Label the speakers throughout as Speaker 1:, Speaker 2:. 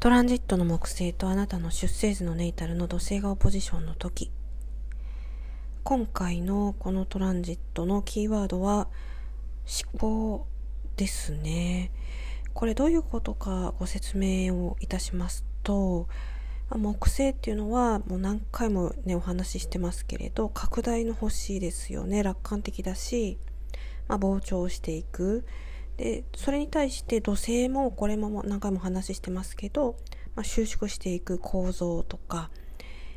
Speaker 1: トランジットの木星とあなたの出生図のネイタルの土星がオポジションの時。今回のこのトランジットのキーワードは思考ですね。これどういうことかご説明をいたしますと木星っていうのはもう何回もねお話ししてますけれど拡大の星ですよね。楽観的だし、まあ、膨張していく。でそれに対して土星もこれも何回も話してますけど、まあ、収縮していく構造とか、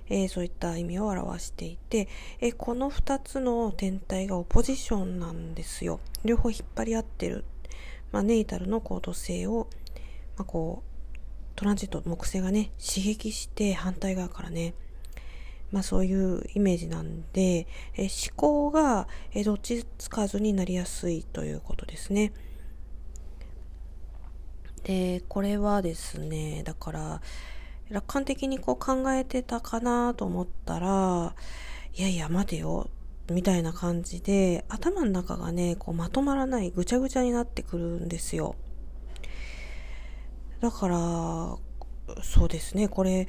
Speaker 1: えー、そういった意味を表していて、えー、この2つの天体がオポジションなんですよ両方引っ張り合ってる、まあ、ネイタルのこう土星を、まあ、こうトランジット木星がね刺激して反対側からねまあそういうイメージなんで、え思考が、えどっちつかずになりやすいということですね。でこれはですねだから楽観的にこう考えてたかなと思ったらいやいや待てよみたいな感じで頭の中がねこうまとまらないぐちゃぐちゃになってくるんですよ。だからそうですねこれ、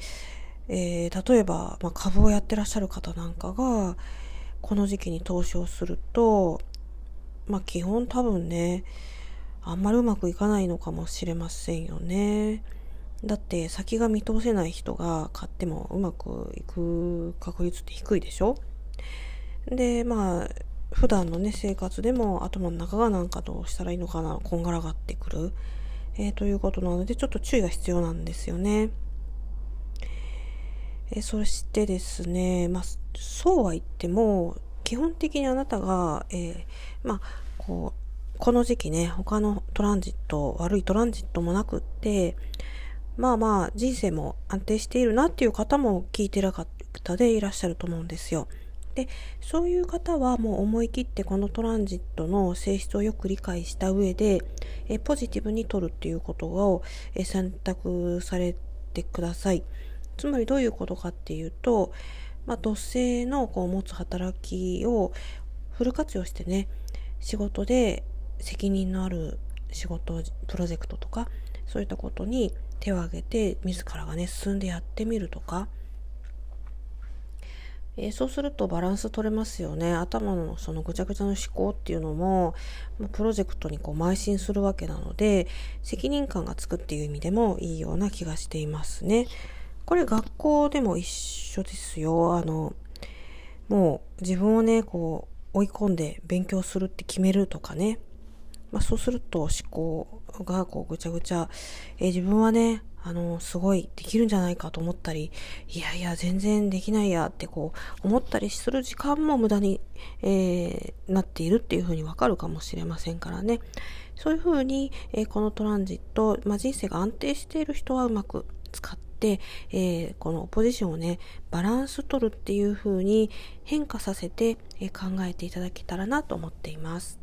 Speaker 1: えー、例えば、まあ、株をやってらっしゃる方なんかがこの時期に投資をするとまあ基本多分ねあんまりうまくいかないのかもしれませんよね。だって先が見通せない人が買ってもうまくいく確率って低いでしょ？で、まあ、普段のね、生活でも頭の中がなんかどうしたらいいのかな、こんがらがってくる。えー、ということなので、ちょっと注意が必要なんですよね。えー、そしてですね、まあ、そうは言っても、基本的にあなたが、えー、まあ、こう、この時期ね、他のトランジット、悪いトランジットもなくって、まあまあ人生も安定しているなっていう方も聞いてる方でいらっしゃると思うんですよ。で、そういう方はもう思い切ってこのトランジットの性質をよく理解した上で、えポジティブに取るっていうことをえ選択されてください。つまりどういうことかっていうと、まあ、土星のこう持つ働きをフル活用してね、仕事で責任のある仕事プロジェクトとかそういったことに手を挙げて自らがね進んでやってみるとか、えー、そうするとバランス取れますよね。頭のそのぐちゃぐちゃの思考っていうのもプロジェクトにこう邁進するわけなので責任感がつくっていう意味でもいいような気がしていますね。これ学校でも一緒ですよ。あのもう自分をねこう追い込んで勉強するって決めるとかね。まあ、そうすると思考がこうぐちゃぐちゃ、えー、自分はね、あの、すごいできるんじゃないかと思ったり、いやいや、全然できないやってこう思ったりする時間も無駄に、えー、なっているっていうふうにわかるかもしれませんからね。そういうふうに、えー、このトランジット、まあ、人生が安定している人はうまく使って、えー、このポジションをね、バランス取るっていうふうに変化させて、え考えていただけたらなと思っています。